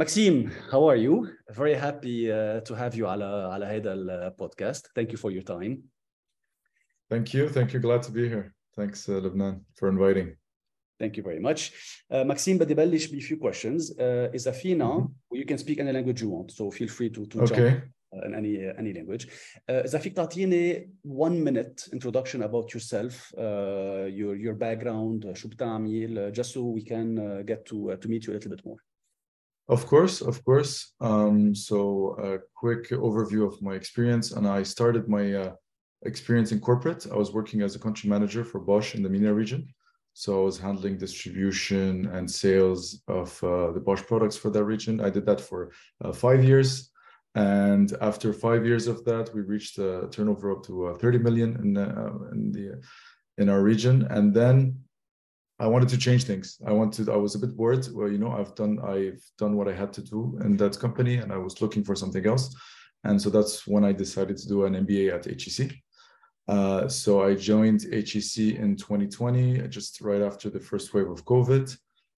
Right. Maxime, how are you? Very happy uh, to have you على على هذا البودكاست. Thank you for your time. Thank you. Thank you. Glad to be here. Thanks, uh, Lebanon, for inviting. Thank you very much. Uh, Maxime, بدي بلش ب few questions. Uh, إذا فينا, Mhm. you can speak any language you want, so feel free to, to Okay. jump uh, in any uh, any language. Uh, إذا فيك تعطيني one minute introduction about yourself, uh, your your background, uh, شو بتعمل, uh, just so we can uh, get to uh, to meet you a little bit more. Of course, of course. Um, so a quick overview of my experience, and I started my uh, experience in corporate. I was working as a country manager for Bosch in the MENA region. So I was handling distribution and sales of uh, the Bosch products for that region. I did that for uh, five years, and after five years of that, we reached a turnover up to uh, 30 million in uh, in the in our region, and then I wanted to change things. I wanted. I was a bit bored. Well, you know, I've done. I've done what I had to do in that company, and I was looking for something else. And so that's when I decided to do an MBA at HEC. Uh, so I joined HEC in 2020, just right after the first wave of COVID,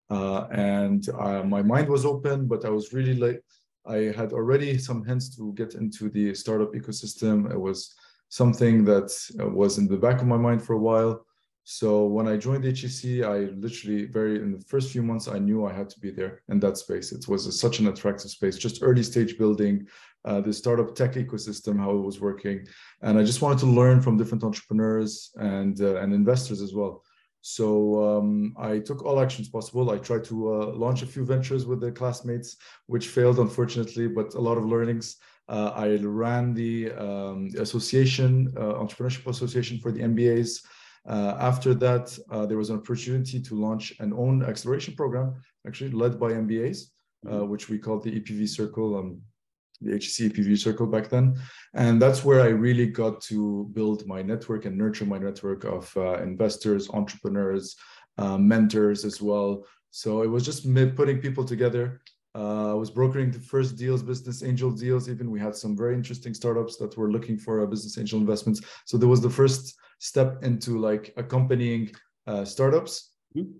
uh, and uh, my mind was open, but I was really like, I had already some hints to get into the startup ecosystem. It was something that was in the back of my mind for a while. So when I joined HEC, I literally very in the first few months I knew I had to be there in that space. It was a, such an attractive space, just early stage building, uh, the startup tech ecosystem, how it was working, and I just wanted to learn from different entrepreneurs and uh, and investors as well. So um, I took all actions possible. I tried to uh, launch a few ventures with the classmates, which failed unfortunately, but a lot of learnings. Uh, I ran the um, association, uh, entrepreneurship association for the MBAs. Uh, after that, uh, there was an opportunity to launch an own acceleration program, actually led by MBAs, uh, which we called the EPV Circle, um, the HEC EPV Circle back then. And that's where I really got to build my network and nurture my network of uh, investors, entrepreneurs, uh, mentors as well. So it was just me putting people together. Uh, I was brokering the first deals, business angel deals. Even we had some very interesting startups that were looking for a business angel investments. So there was the first step into like accompanying uh, startups. Mhm.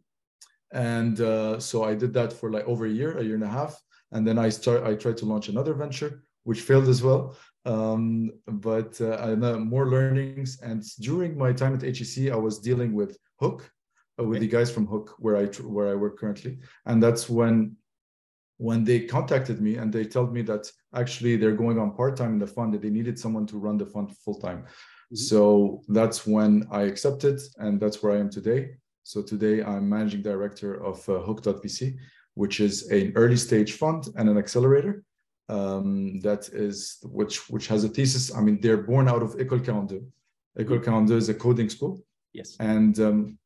And uh, so I did that for like over a year, a year and a half. And then I start. I tried to launch another venture, which failed as well. Um, but uh, more learnings. And during my time at HEC, I was dealing with Hook, uh, with Okay. the guys from Hook, where I where I work currently. And that's when when they contacted me and they told me that actually they're going on part time in the fund, that they needed someone to run the fund full time. Mhm. So that's when I accepted, and that's where I am today. So today I'm managing director of uh, Hook.vc, which is an early stage fund and an accelerator. Um, that is which which has a thesis. I mean, they're born out of École 42. École 42 is a coding school, Yes. and um,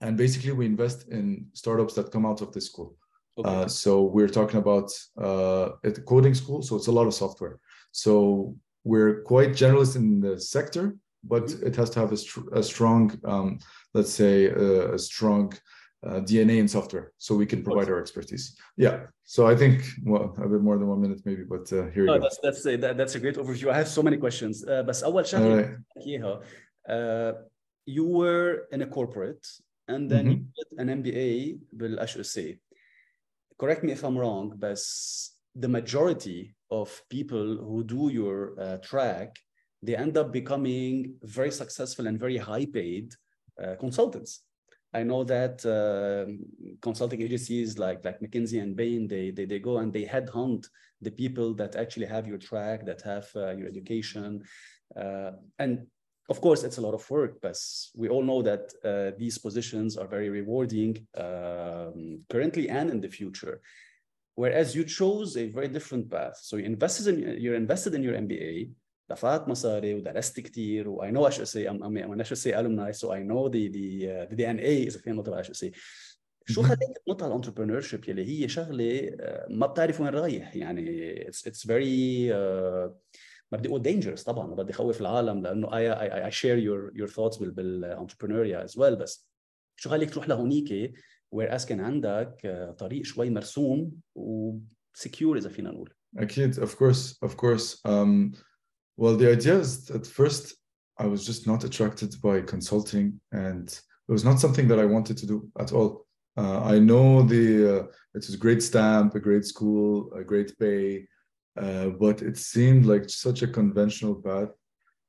and basically we invest in startups that come out of this school. Okay. Uh, so we're talking about uh, at the coding school, so it's a lot of software. So we're quite generalist in the sector, but mm-hmm. it has to have a, str a strong, um, let's say, uh, a strong uh, DNA in software, so we can provide our expertise. Yeah. So I think well, a bit more than one minute, maybe, but uh, here no, you oh, go. That's a, that, that's a great overview. I have so many questions. Uh, but أول شغلة uh, you were in a corporate and then mm -hmm. you did an MBA بالHEC. Correct me if I'm wrong, but the majority of people who do your uh, track, they end up becoming very successful and very high paid uh, consultants. I know that um consulting agencies like like McKinsey and Bain, they, they they go and they headhunt the people that actually have your track, that have uh, your education, uh, and of course, it's a lot of work, but we all know that uh, these positions are very rewarding um, currently and in the future. Whereas you chose a very different path. So you invested in you're invested in your MBA, دفعت مصاري ودرست كتير و I know HSA I'm, I'm, I'm an HSA alumni so I know the the, uh, the DNA إذا فينا نطلع HSA شو Mhm. خليك تنط على الانتربرنور يلي هي شغله uh, ما بتعرف وين رايح يعني it's it's very uh, ما بدي أقول dangerous طبعا ما بدي خوف العالم لأنه I, I, I share your your thoughts بال بالانتربرنوريا as well بس شو خليك تروح لهونيك whereas كان عندك uh, طريق شوي مرسوم و secure اذا فينا نقول Akid, of course, of course. Um, well, the idea is at first I was just not attracted by consulting, and it was not something that I wanted to do at all. Uh, I know the uh, it's a great stamp, a great school, a great pay, uh, but it seemed like such a conventional path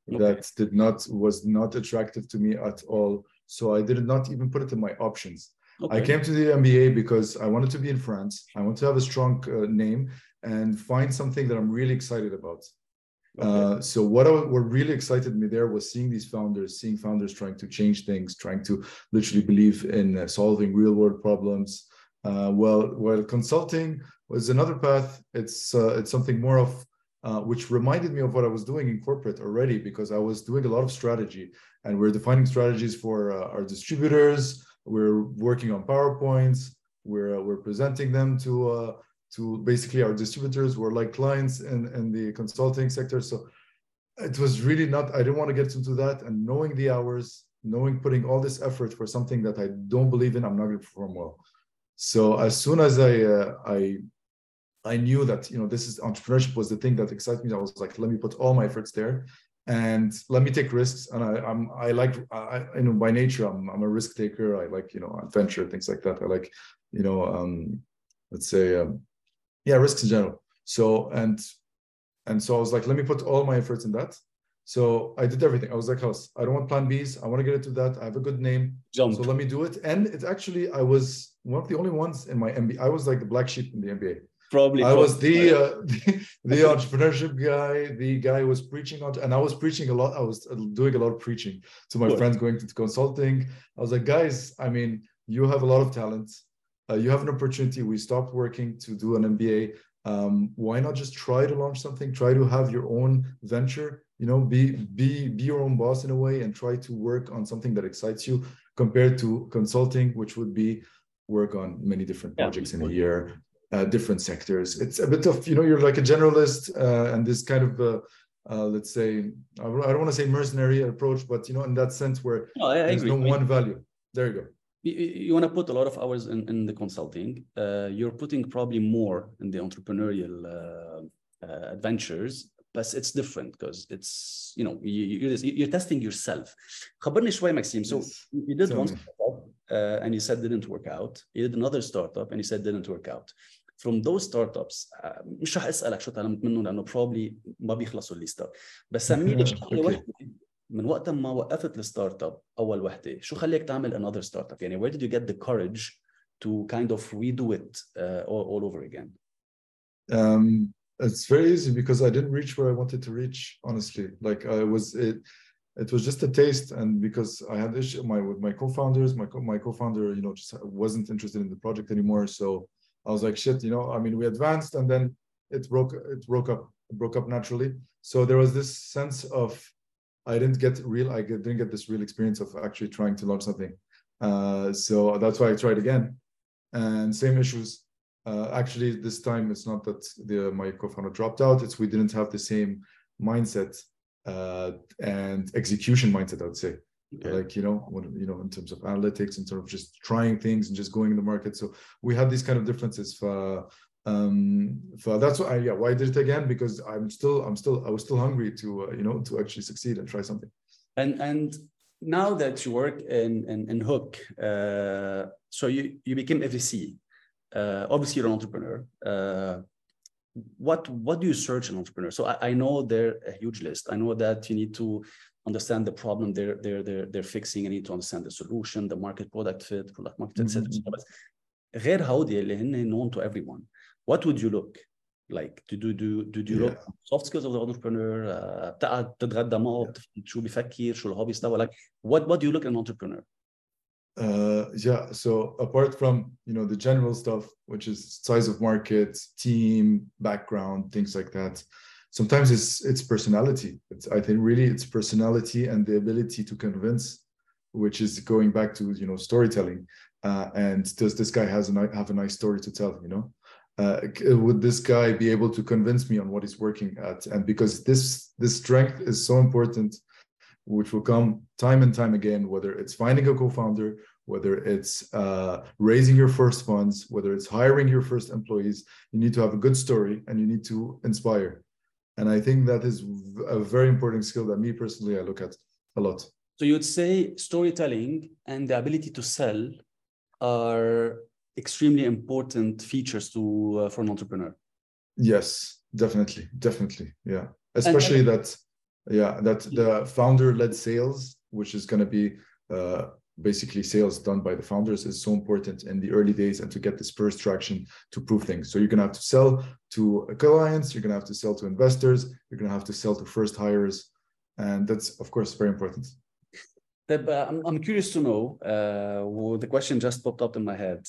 okay. that did not was not attractive to me at all. So I did not even put it in my options. Okay. I came to the MBA because I wanted to be in France. I want to have a strong uh, name and find something that I'm really excited about. Okay. Uh, so what, I, what really excited me there was seeing these founders, seeing founders trying to change things, trying to literally believe in uh, solving real world problems. Uh, well, while consulting was another path. It's uh, it's something more of uh, which reminded me of what I was doing in corporate already because I was doing a lot of strategy and we're defining strategies for uh, our distributors. We're working on PowerPoints. We're we're presenting them to to basically our distributors We're like clients in, in the consulting sector. So it was really not, I didn't want to get into that. And knowing the hours, knowing putting all this effort for something that I don't believe in, I'm not going to perform well. So as soon as I, uh, I, I knew that, you know, this is entrepreneurship was the thing that excited me. I was like, let me put all my efforts there and let me take risks. And I, I'm, I like, I, you know, by nature, I'm, I'm a risk taker. I like, you know, adventure, things like that. I like, you know, um, let's say, um, yeah risks in general so and and so i was like let me put all my efforts in that so i did everything i was like house i don't want plan b's i want to get into that i have a good name Jump. so let me do it and it actually i was one of the only ones in my mba i was like the black sheep in the mba probably i was the, uh, the, the entrepreneurship guy the guy who was preaching on and i was preaching a lot i was doing a lot of preaching to my friends going to consulting i was like guys i mean you have a lot of talent uh, you have an opportunity. We stopped working to do an MBA. Um, why not just try to launch something? Try to have your own venture. You know, be be be your own boss in a way, and try to work on something that excites you, compared to consulting, which would be work on many different projects in a year, uh, different sectors. It's a bit of you know, you're like a generalist, uh, and this kind of uh, uh, let's say I don't want to say mercenary approach, but you know, in that sense where no, I, there's no one value. There you go you, you want to put a lot of hours in, in the consulting. Uh, you're putting probably more in the entrepreneurial uh, uh, adventures, but it's different because it's you know you, are you're testing yourself. خبرني شوي Maxime. So yes. you did one startup uh, and you said didn't work out. You did another startup and you said didn't work out. From those startups uh, مش رح اسالك شو تعلمت منه لأنه probably ما بيخلصوا الليسته بس سمي لي شغله من وقت ما وقفت الستارت اب اول وحده شو خليك تعمل another startup يعني where did you get the courage to kind of redo it uh, all, all over again um it's very easy because i didn't reach where i wanted to reach honestly like i was it it was just a taste and because i had issue my with my co-founders my co- my co-founder you know just wasn't interested in the project anymore so i was like shit you know i mean we advanced and then it broke it broke up broke up naturally so there was this sense of I didn't get real, I didn't get this real experience of actually trying to launch something. Uh, so that's why I tried again. And same issues. Uh, actually, this time it's not that the my co-founder dropped out. It's we didn't have the same mindset uh, and execution mindset. I would say, okay. like you know, when, you know, in terms of analytics, in terms of just trying things and just going in the market. So we had these kind of differences. For, um so that's why I, yeah why I did it again because i'm still i'm still i was still hungry to uh, you know to actually succeed and try something and and now that you work in in, in hook uh so you you became fvc uh obviously you're an entrepreneur uh what what do you search an entrepreneur so i, I know they're a huge list i know that you need to understand the problem they're they're they're, they're fixing. You need to understand the solution, the market product fit, product market fit, mm-hmm. غير هودي اللي هن known to everyone what would you look like to do do do, do you yeah. look soft skills of the entrepreneur بتقعد تتغدى معه شو بيفكر شو الهوبيز تبعه like what what do you look in an entrepreneur uh, yeah so apart from you know the general stuff which is size of market team background things like that sometimes it's it's personality. It's i think really it's personality and the ability to convince which is going back to you know storytelling. Uh, and does this guy has a have a nice story to tell you know? Uh, would this guy be able to convince me on what he's working at? And because this this strength is so important which will come time and time again whether it's finding a co-founder whether it's uh, raising your first funds whether it's hiring your first employees you need to have a good story and you need to inspire and i think that is a very important skill that me personally i look at a lot so you'd say storytelling and the ability to sell are extremely important features to uh, for an entrepreneur. Yes, definitely, definitely, yeah. Especially and, that, yeah, that the founder-led sales, which is going to be uh, basically sales done by the founders, is so important in the early days and to get this first traction to prove things. So you're going to have to sell to clients, you're going to have to sell to investors, you're going to have to sell to first hires, and that's of course very important. I'm, I'm curious to know. Uh, the question just popped up in my head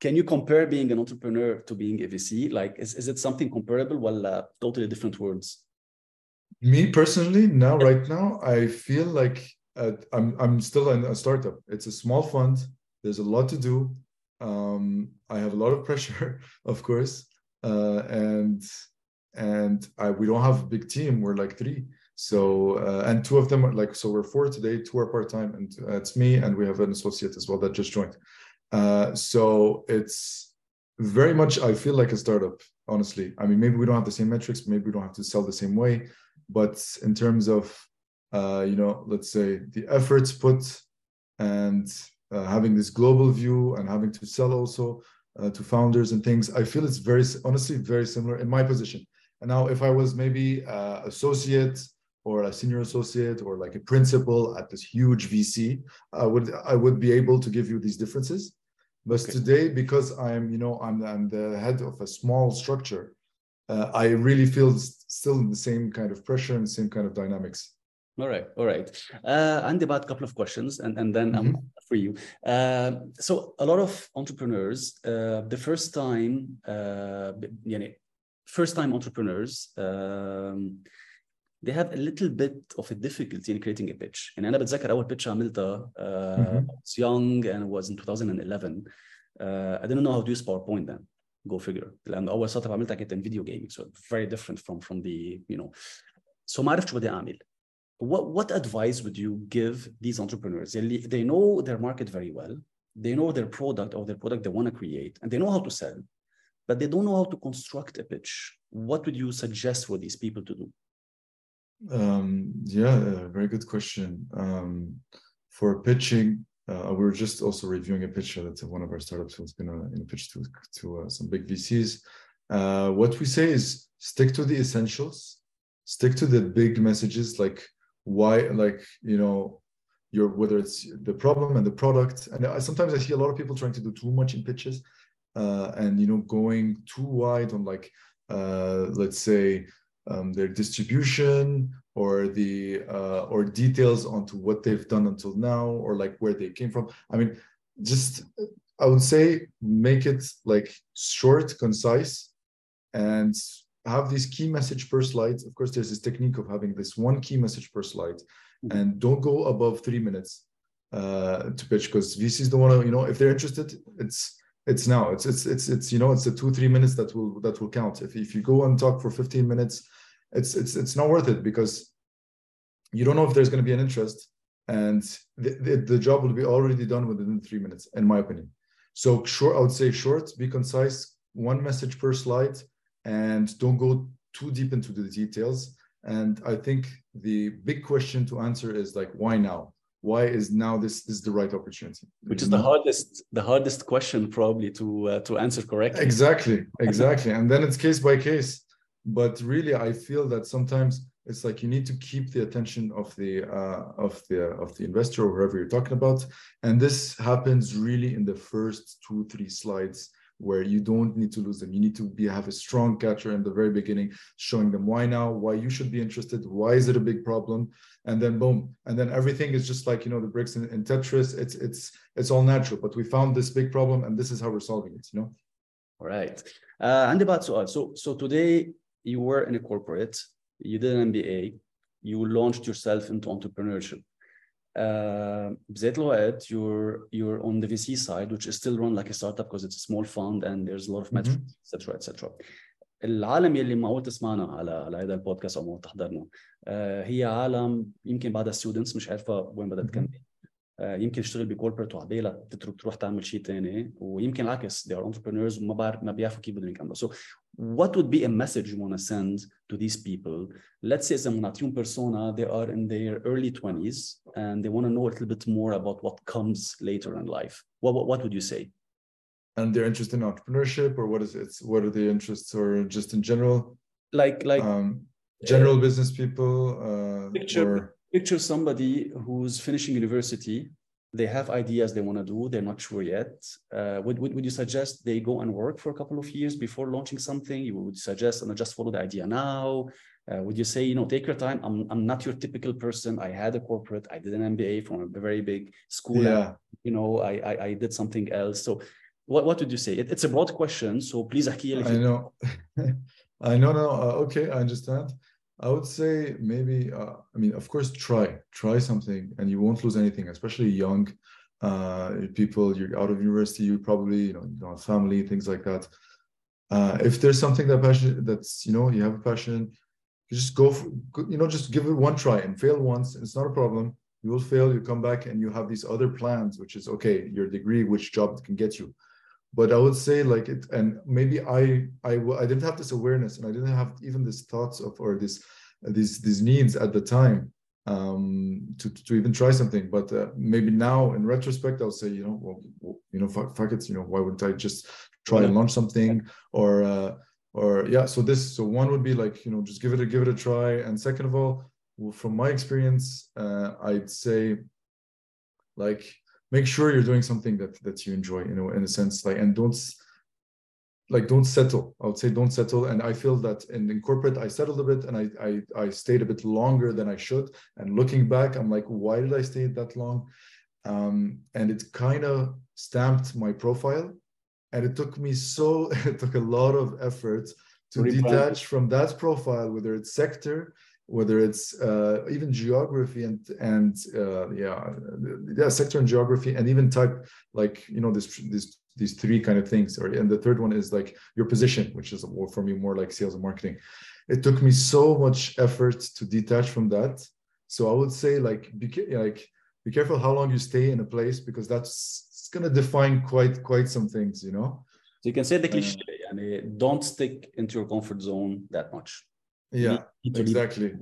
can you compare being an entrepreneur to being a VC? Like, is, is it something comparable? Well, uh, totally different words. Me personally, now, right now, I feel like uh, I'm, I'm still in a startup. It's a small fund. There's a lot to do. Um, I have a lot of pressure, of course. Uh, and and I, we don't have a big team. We're like three. So uh, and two of them are like so we're four today. Two are part time, and it's me, and we have an associate as well that just joined. Uh, so it's very much, I feel like a startup, honestly. I mean, maybe we don't have the same metrics, maybe we don't have to sell the same way, but in terms of, uh, you know, let's say the efforts put and uh, having this global view and having to sell also uh, to founders and things, I feel it's very, honestly, very similar in my position. And now, if I was maybe uh, associate or a senior associate or like a principal at this huge VC, I would I would be able to give you these differences. But okay. today, because I'm, you know, I'm, I'm the head of a small structure, uh, I really feel still in the same kind of pressure and same kind of dynamics. All right, all right. Uh, and about a couple of questions, and, and then mm-hmm. I'm for you. Uh, so a lot of entrepreneurs, uh, the first time, uh, know, first time entrepreneurs, um, they have a little bit of a difficulty in creating a pitch يعني انا بتذكر اول pitch عملتها uh, I was young and it was in 2011 uh, I didn't know how to use PowerPoint then go figure لان اول ستارت اب عملتها كانت in video gaming so very different from from the you know so ما عرفت شو بدي اعمل what what advice would you give these entrepreneurs they they know their market very well they know their product or their product they want to create and they know how to sell but they don't know how to construct a pitch what would you suggest for these people to do um, yeah, very good question. Um, for pitching, uh, we were just also reviewing a pitch that one of our startups was going to in a pitch to to uh, some big VCs. Uh, what we say is stick to the essentials, stick to the big messages like why, like you know, your whether it's the problem and the product. And I, sometimes I see a lot of people trying to do too much in pitches, uh, and you know, going too wide on like uh, let's say um, their distribution or the uh, or details onto what they've done until now or like where they came from i mean just i would say make it like short concise and have this key message per slide of course there's this technique of having this one key message per slide. Mm-hmm. and don't go above three minutes uh, to pitch because vcs don't want to you know if they're interested it's it's now. It's it's it's it's you know it's the two three minutes that will that will count. If, if you go and talk for 15 minutes it's it's it's not worth it because you don't know if there's going to be an interest and the, the, the, job will be already done within three minutes in my opinion. So short i would say short be concise one message per slide and don't go too deep into the details. And i think the big question to answer is like why now? Why is now this, this is the right opportunity? Which is the hardest the hardest question probably to uh, to answer correctly. Exactly exactly. And then it's case by case. But really i feel that sometimes it's like you need to keep the attention of the uh, of the of the investor or whoever you're talking about. And this happens really in the first two three slides where you don't need to lose them. You need to be have a strong catcher in the very beginning, showing them why now, why you should be interested, why is it a big problem, and then boom, and then everything is just like you know the bricks in, in Tetris. It's it's it's all natural. But we found this big problem, and this is how we're solving it. You know. All right. Uh, and about so uh, so so today you were in a corporate, you did an MBA, you launched yourself into entrepreneurship Uh, you're you're on the VC side, which is still run like a startup because it's a small fund and there's a lot of metrics, etc. etc. العالم يلي معود تسمعنا على على هذا البودكاست او معود تحضرنا هي عالم يمكن بعدها ستودنتس مش عارفه وين بدها تكمل يمكن تشتغل بكوربريت وعبالها تترك تروح تعمل شيء ثاني ويمكن العكس they are entrepreneurs وما بعرف ما بيعرفوا كيف بدهم يكملوا so what would be a message you want to send to these people let's say إذا بنعطيهم persona they are in their early 20s and they want to know a little bit more about what comes later in life what, what, what would you say and they're interested in entrepreneurship or what is it what are the interests or just in general like like um, general uh, business people uh, picture, or picture somebody who's finishing university. They have ideas they want to do they're not sure yet. Uh, would, would, would you suggest they go and work for a couple of years before launching something? You would suggest and just follow the idea now. Uh, would you say you know take your time. I'm, I'm not your typical person. I had a corporate. I did an mba from a very big school. Yeah. and, you know I, I, I did something else. So what, what would you say? It, it's a broad question so please i know. I know no uh, okay i understand I would say maybe, uh, I mean, of course, try, try something and you won't lose anything, especially young uh, people, you're out of university, you probably, you know, you don't have family, things like that. Uh, if there's something that passion that's, you know, you have a passion, you just go, for, you know, just give it one try and fail once. It's not a problem. You will fail, you come back and you have these other plans, which is okay, your degree, which job can get you but I would say like it, and maybe I I I didn't have this awareness, and I didn't have even this thoughts of or this these these needs at the time um, to to even try something. But uh, maybe now in retrospect, I'll say you know well, you know fuck, fuck it, you know why wouldn't I just try and launch something or uh, or yeah. So this so one would be like you know just give it a give it a try, and second of all, from my experience, uh, I'd say like make sure you're doing something that that you enjoy you know in a sense like and don't like don't settle. I would say don't settle. And i feel that in, in corporate i settled a bit and I, I i stayed a bit longer than i should. And looking back i'm like why did i stay that long? Um, and it kind of stamped my profile. And it took me so it took a lot of effort to detach from that profile whether it's sector whether it's uh, even geography and and uh, yeah yeah sector and geography and even type like you know this this these three kind of things or and the third one is like your position which is for me more like sales and marketing. It took me so much effort to detach from that. So i would say like be like be careful how long you stay in a place because that's it's going to define quite quite some things you know? So you can say the cliche uh, don't stick into your comfort zone that much yeah exactly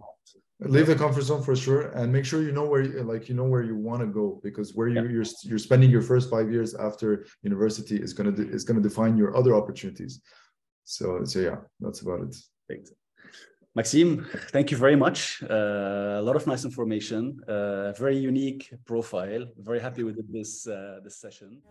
leave the comfort zone for sure and make sure you know where you, like you know where you want to go because where you, yeah. you're you're spending your first five years after university is going to is going to define your other opportunities so so yeah that's about it Thanks. Maxime, thank you very much. Uh, a lot of nice information, uh, very unique profile. Very happy with this uh, this session.